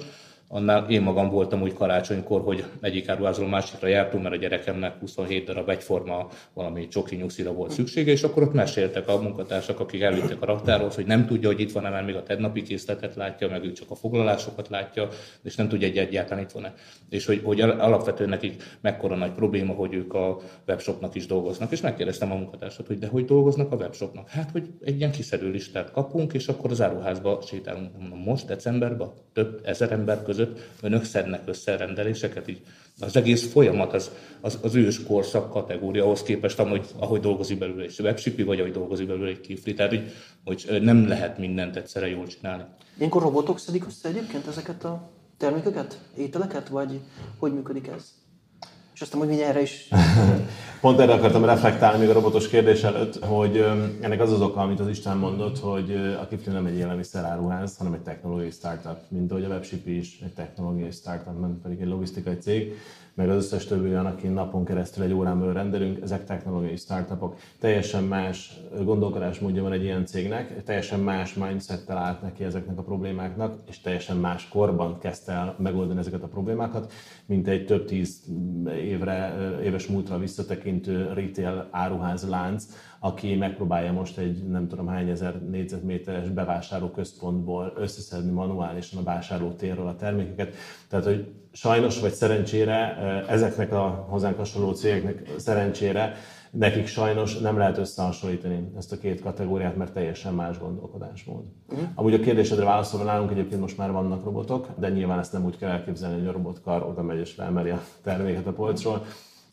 annál én magam voltam úgy karácsonykor, hogy egyik áruházról másikra jártunk, mert a gyerekemnek 27 darab egyforma valami csoki nyuszira volt szüksége, és akkor ott meséltek a munkatársak, akik elvittek a raktárhoz, hogy nem tudja, hogy itt van-e, mert még a tegnapi készletet látja, meg ő csak a foglalásokat látja, és nem tudja, hogy egyáltalán itt van-e. És hogy, hogy alapvetően nekik mekkora nagy probléma, hogy ők a webshopnak is dolgoznak. És megkérdeztem a munkatársat, hogy de hogy dolgoznak a webshopnak? Hát, hogy egy ilyen kiszedő listát kapunk, és akkor az áruházba sétálunk. Most decemberben több ezer ember között között önök szednek össze rendeléseket, így az egész folyamat az, az, az ős korszak kategória ahhoz képest, ahogy, ahogy dolgozik belőle egy webshipi, vagy ahogy dolgozik belőle egy kifli. Tehát, hogy, hogy nem lehet mindent egyszerre jól csinálni.
Ilyenkor robotok szedik össze egyébként ezeket a termékeket, ételeket, vagy hogy működik ez? És aztán, hogy erre is...
Pont erre akartam reflektálni még a robotos kérdés előtt, hogy ennek az az oka, amit az Isten mondott, hogy a Kifli nem egy élelmiszeráruház, hanem egy technológiai startup, mint ahogy a Webship is egy technológiai startup, nem pedig egy logisztikai cég meg az összes többi olyan, aki napon keresztül egy órán belül rendelünk, ezek technológiai startupok. Teljesen más gondolkodásmódja van egy ilyen cégnek, teljesen más mindsettel állt neki ezeknek a problémáknak, és teljesen más korban kezdte el megoldani ezeket a problémákat, mint egy több tíz évre, éves múltra visszatekintő retail áruház lánc, aki megpróbálja most egy nem tudom hány ezer négyzetméteres bevásárlóközpontból összeszedni manuálisan a vásárlótérről a termékeket. Tehát, hogy sajnos vagy szerencsére ezeknek a hozzánk hasonló cégeknek szerencsére nekik sajnos nem lehet összehasonlítani ezt a két kategóriát, mert teljesen más gondolkodásmód. Uh-huh. Amúgy a kérdésedre válaszolva nálunk egyébként most már vannak robotok, de nyilván ezt nem úgy kell elképzelni, hogy a robotkar oda megy és felmeri a terméket a polcról,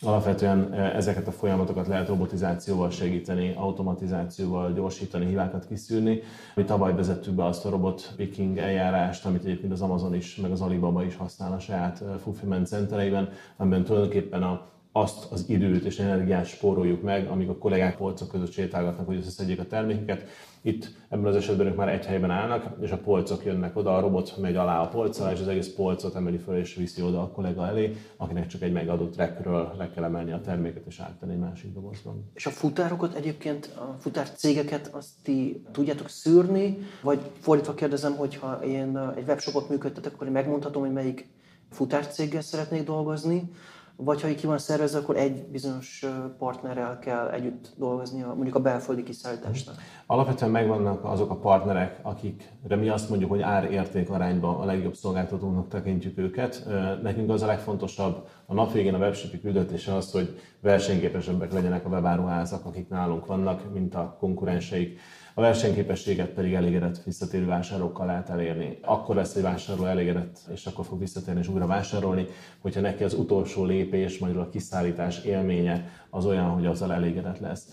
Alapvetően ezeket a folyamatokat lehet robotizációval segíteni, automatizációval gyorsítani, hibákat kiszűrni. Mi tavaly vezettük be azt a robot picking eljárást, amit egyébként az Amazon is, meg az Alibaba is használ a saját fulfillment centereiben, amiben tulajdonképpen a azt az időt és energiát spóroljuk meg, amíg a kollégák polcok között sétálgatnak, hogy összeszedjék a termékeket. Itt ebben az esetben ők már egy helyben állnak, és a polcok jönnek oda, a robot megy alá a polccal, és az egész polcot emeli föl és viszi oda a kollega elé, akinek csak egy megadott rekről le kell emelni a terméket és áttenni egy másik dobozban.
És a futárokat egyébként, a futár cégeket azt ti tudjátok szűrni, vagy fordítva kérdezem, hogyha én egy webshopot működtetek, akkor én megmondhatom, hogy melyik futárcéggel szeretnék dolgozni, vagy ha ki van szervezve, akkor egy bizonyos partnerrel kell együtt dolgozni, mondjuk a belföldi kiszállításnak.
Alapvetően megvannak azok a partnerek, akikre mi azt mondjuk, hogy ár-érték arányban a legjobb szolgáltatónak tekintjük őket. Nekünk az a legfontosabb a nap végén a webshopi küldetése az, hogy versenyképesebbek legyenek a webáruházak, akik nálunk vannak, mint a konkurenseik a versenyképességet pedig elégedett visszatérő vásárlókkal lehet elérni. Akkor lesz egy vásárló elégedett, és akkor fog visszatérni és újra vásárolni, hogyha neki az utolsó lépés, majd a kiszállítás élménye az olyan, hogy azzal elégedett lesz.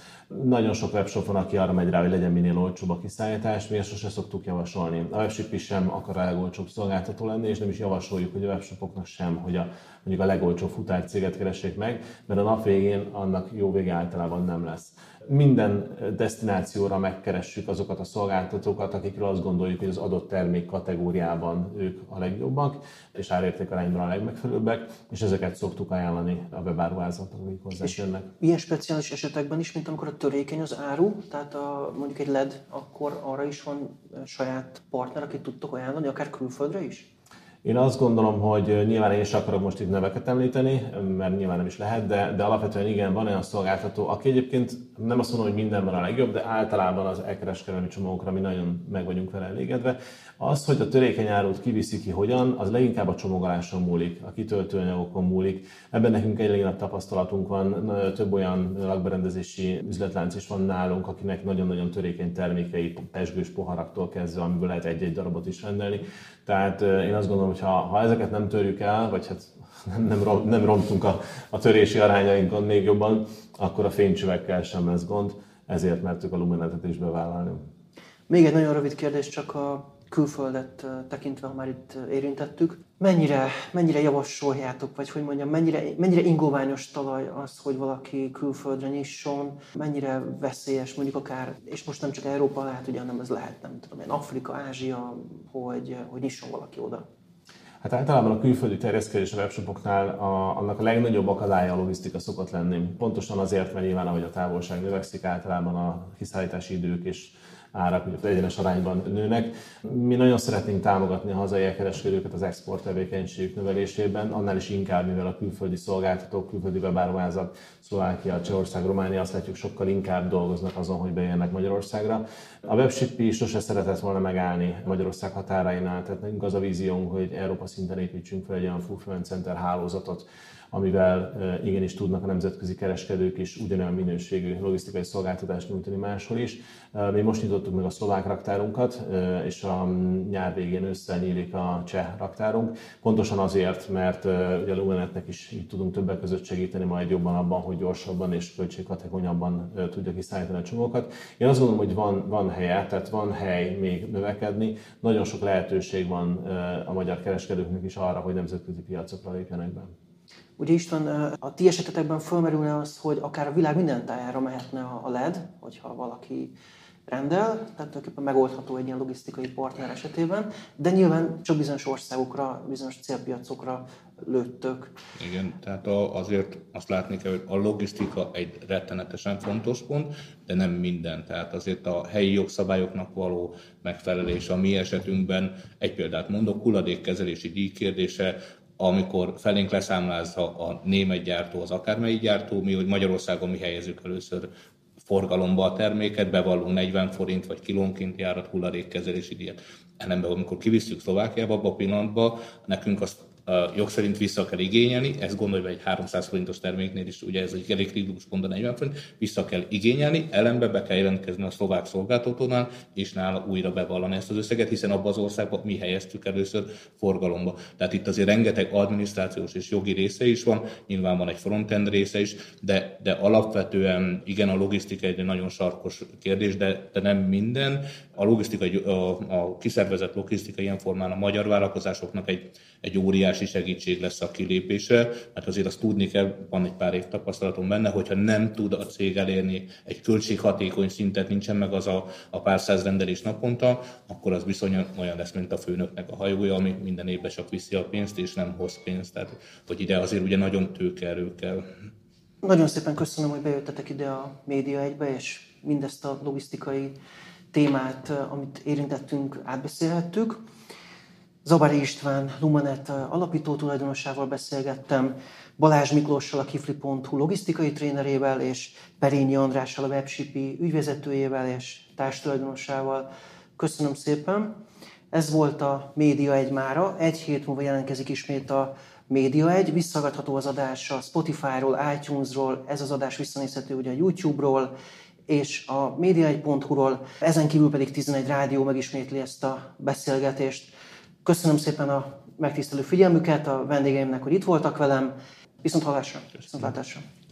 Nagyon sok webshop van, aki arra megy rá, hogy legyen minél olcsóbb a kiszállítás, mi ezt sose szoktuk javasolni. A webshop is sem akar a legolcsóbb szolgáltató lenni, és nem is javasoljuk, hogy a webshopoknak sem, hogy a, mondjuk a legolcsóbb futárcéget keressék meg, mert a nap végén annak jó vége általában nem lesz minden destinációra megkeressük azokat a szolgáltatókat, akikről azt gondoljuk, hogy az adott termék kategóriában ők a legjobbak, és árértékarányban a legmegfelelőbbek, és ezeket szoktuk ajánlani a webáruházatnak, akik hozzánk jönnek.
Ilyen speciális esetekben is, mint amikor a törékeny az áru, tehát a, mondjuk egy LED, akkor arra is van saját partner, akit tudtok ajánlani, akár külföldre is?
Én azt gondolom, hogy nyilván én is akarok most itt neveket említeni, mert nyilván nem is lehet, de, de alapvetően igen, van olyan szolgáltató, aki egyébként nem azt mondom, hogy mindenben a legjobb, de általában az e-kereskedelmi csomagokra mi nagyon meg vagyunk vele elégedve. Az, hogy a törékeny árut kiviszi ki hogyan, az leginkább a csomagoláson múlik, a kitöltőanyagokon múlik. Ebben nekünk egy nagy tapasztalatunk van, több olyan lakberendezési üzletlánc is van nálunk, akinek nagyon-nagyon törékeny termékei, pesgős poharaktól kezdve, amiből lehet egy-egy darabot is rendelni. Tehát én azt gondolom, hogy ha, ezeket nem törjük el, vagy hát nem, nem, nem rontunk a, a törési arányainkon még jobban, akkor a fénycsövekkel sem lesz gond, ezért mertük a luminetet is bevállalni.
Még egy nagyon rövid kérdés, csak a külföldet tekintve, ha már itt érintettük. Mennyire, mennyire javasoljátok, vagy hogy mondjam, mennyire, mennyire ingoványos talaj az, hogy valaki külföldre nyisson, mennyire veszélyes mondjuk akár, és most nem csak Európa lehet, ugye, hanem ez lehet, nem tudom én, Afrika, Ázsia, hogy, hogy nyisson valaki oda.
Hát általában a külföldi terjeszkedés a webshopoknál a, annak a legnagyobb akadálya a logisztika szokott lenni. Pontosan azért, mert nyilván ahogy a távolság növekszik, általában a kiszállítási idők és árak ugye egyenes arányban nőnek. Mi nagyon szeretnénk támogatni a hazai kereskedőket az export tevékenységük növelésében, annál is inkább, mivel a külföldi szolgáltatók, külföldi webáruházak, Szlovákia, Csehország, Románia azt látjuk sokkal inkább dolgoznak azon, hogy bejönnek Magyarországra. A webship sose szeretett volna megállni Magyarország határainál, tehát nekünk az a víziónk, hogy Európa szinten építsünk fel egy olyan fulfillment center hálózatot, amivel igenis tudnak a nemzetközi kereskedők is ugyanolyan minőségű logisztikai szolgáltatást nyújtani máshol is. Mi most nyitottuk meg a szlovák raktárunkat, és a nyár végén össze nyílik a cseh raktárunk. Pontosan azért, mert ugye a Lumenetnek is így tudunk többek között segíteni majd jobban abban, hogy gyorsabban és költséghatékonyabban tudja kiszállítani a csomókat. Én azt gondolom, hogy van, van helye, tehát van hely még növekedni. Nagyon sok lehetőség van a magyar kereskedőknek is arra, hogy nemzetközi piacokra lépjenek be.
Ugye István, a ti esetetekben fölmerülne az, hogy akár a világ minden tájára mehetne a LED, hogyha valaki rendel, tehát tulajdonképpen megoldható egy ilyen logisztikai partner esetében, de nyilván csak bizonyos országokra, bizonyos célpiacokra lőttök.
Igen, tehát azért azt látni kell, hogy a logisztika egy rettenetesen fontos pont, de nem minden. Tehát azért a helyi jogszabályoknak való megfelelés a mi esetünkben, egy példát mondok, hulladékkezelési díj kérdése, amikor felénk leszámlázza a német gyártó, az akármelyik gyártó, mi, hogy Magyarországon mi helyezzük először forgalomba a terméket, bevallunk 40 forint vagy kilónként járat hulladékkezelési díjat. Ellenben, amikor kivisszük Szlovákiába, abban a pillanatban nekünk azt jog szerint vissza kell igényelni, ezt gondolj egy 300 forintos terméknél is, ugye ez egy elég kritikus pont a 40 forint, vissza kell igényelni, ellenbe be kell jelentkezni a szlovák szolgáltatónál, és nála újra bevallani ezt az összeget, hiszen abban az országban mi helyeztük először forgalomba. Tehát itt azért rengeteg adminisztrációs és jogi része is van, nyilván van egy frontend része is, de, de alapvetően igen, a logisztika egy nagyon sarkos kérdés, de, de nem minden. A logisztika, a, a kiszervezett logisztika ilyen formán a magyar vállalkozásoknak egy, egy óriás óriási segítség lesz a kilépésre, mert azért azt tudni kell, van egy pár év tapasztalatom benne, hogyha nem tud a cég elérni egy költséghatékony szintet, nincsen meg az a, a pár száz rendelés naponta, akkor az bizony olyan lesz, mint a főnöknek a hajója, ami minden évben csak viszi a pénzt, és nem hoz pénzt. Tehát, hogy ide azért ugye nagyon tőkeerő kell.
Nagyon szépen köszönöm, hogy bejöttetek ide a Média egybe, és mindezt a logisztikai témát, amit érintettünk, átbeszélhettük. Zabari István Lumanet alapító tulajdonosával beszélgettem, Balázs Miklóssal, a kifli.hu logisztikai trénerével, és Perényi Andrással, a Webshipi ügyvezetőjével és társtulajdonosával. Köszönöm szépen! Ez volt a Média egy mára. Egy hét múlva jelentkezik ismét a Média egy. Visszagadható az adás a Spotify-ról, iTunes-ról, ez az adás visszanézhető ugye a YouTube-ról, és a média1.hu-ról, ezen kívül pedig 11 rádió megismétli ezt a beszélgetést. Köszönöm szépen a megtisztelő figyelmüket, a vendégeimnek, hogy itt voltak velem. Viszont hallásra, viszont látásra.